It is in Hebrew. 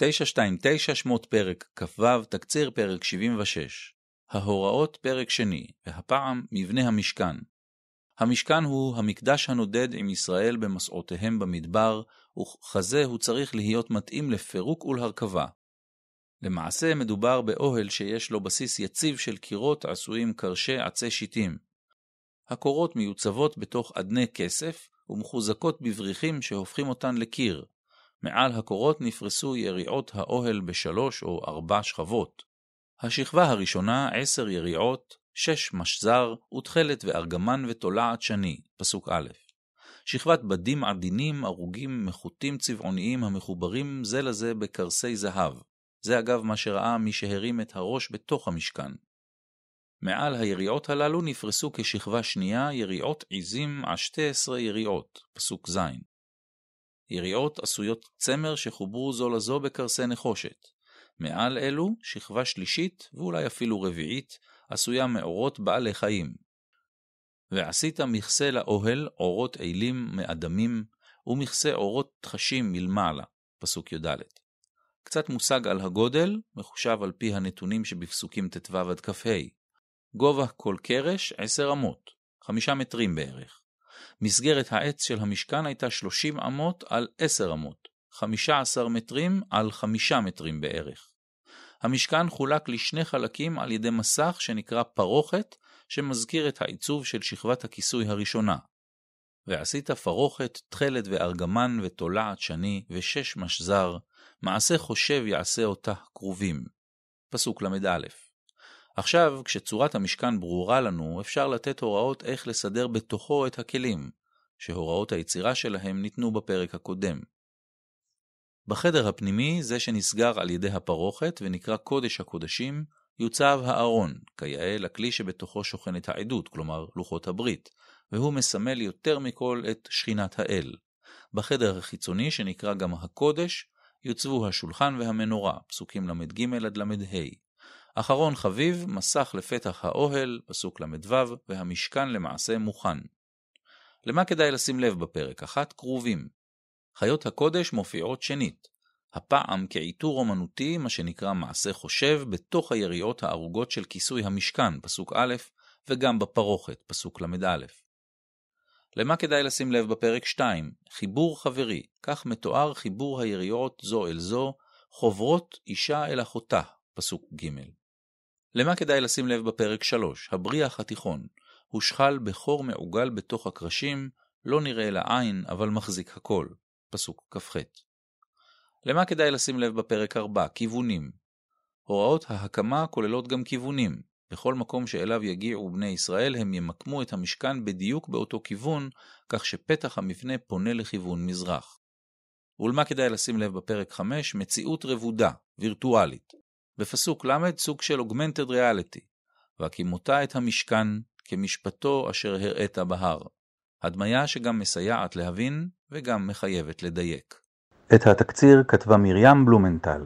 929 שמות פרק כ"ו, תקציר פרק 76. ההוראות פרק שני, והפעם מבנה המשכן. המשכן הוא המקדש הנודד עם ישראל במסעותיהם במדבר, וככזה הוא צריך להיות מתאים לפירוק ולהרכבה. למעשה מדובר באוהל שיש לו בסיס יציב של קירות עשויים קרשי עצי שיטים. הקורות מיוצבות בתוך אדני כסף ומחוזקות בבריחים שהופכים אותן לקיר, מעל הקורות נפרסו יריעות האוהל בשלוש או ארבע שכבות. השכבה הראשונה עשר יריעות, שש משזר, ותכלת וארגמן ותולעת שני, פסוק א'. שכבת בדים עדינים, ארוגים, מחוטים צבעוניים המחוברים זה לזה בקרסי זהב. זה אגב מה שראה מי שהרים את הראש בתוך המשכן. מעל היריעות הללו נפרסו כשכבה שנייה יריעות עזים עשתי עשרה יריעות, פסוק ז'. יריעות עשויות צמר שחוברו זו לזו בקרסי נחושת. מעל אלו, שכבה שלישית, ואולי אפילו רביעית, עשויה מאורות בעלי חיים. ועשית מכסה לאוהל אורות אילים מאדמים, ומכסה אורות תחשים מלמעלה, פסוק י"ד. קצת מושג על הגודל, מחושב על פי הנתונים שבפסוקים ט"ו עד כ"ה. גובה כל קרש עשר אמות, חמישה מטרים בערך. מסגרת העץ של המשכן הייתה 30 אמות על 10 אמות, 15 מטרים על 5 מטרים בערך. המשכן חולק לשני חלקים על ידי מסך שנקרא פרוכת, שמזכיר את העיצוב של שכבת הכיסוי הראשונה. ועשית פרוכת, תכלת וארגמן ותולעת שני ושש משזר, מעשה חושב יעשה אותה כרובים. פסוק ל"א עכשיו, כשצורת המשכן ברורה לנו, אפשר לתת הוראות איך לסדר בתוכו את הכלים, שהוראות היצירה שלהם ניתנו בפרק הקודם. בחדר הפנימי, זה שנסגר על ידי הפרוכת ונקרא קודש הקודשים, יוצב הארון, כיאה לכלי שבתוכו שוכנת העדות, כלומר לוחות הברית, והוא מסמל יותר מכל את שכינת האל. בחדר החיצוני, שנקרא גם הקודש, יוצבו השולחן והמנורה, פסוקים ל"ג עד ל"ה. אחרון חביב, מסך לפתח האוהל, פסוק ל"ו, והמשכן למעשה מוכן. למה כדאי לשים לב בפרק? אחת, כרובים. חיות הקודש מופיעות שנית. הפעם כעיטור אומנותי, מה שנקרא מעשה חושב, בתוך היריעות הערוגות של כיסוי המשכן, פסוק א', וגם בפרוכת, פסוק ל"א. למה כדאי לשים לב בפרק 2? חיבור חברי, כך מתואר חיבור היריעות זו אל זו, חוברות אישה אל אחותה, פסוק ג'. למה כדאי לשים לב בפרק 3? הבריח התיכון. הושחל בחור מעוגל בתוך הקרשים, לא נראה לעין, אבל מחזיק הכל. פסוק כ"ח. למה כדאי לשים לב בפרק 4? כיוונים. הוראות ההקמה כוללות גם כיוונים. בכל מקום שאליו יגיעו בני ישראל הם ימקמו את המשכן בדיוק באותו כיוון, כך שפתח המבנה פונה לכיוון מזרח. ולמה כדאי לשים לב בפרק 5? מציאות רבודה, וירטואלית. בפסוק ל' סוג של אוגמנטד ריאליטי, והקימותה את המשכן כמשפטו אשר הראית בהר. הדמיה שגם מסייעת להבין וגם מחייבת לדייק. את התקציר כתבה מרים בלומנטל.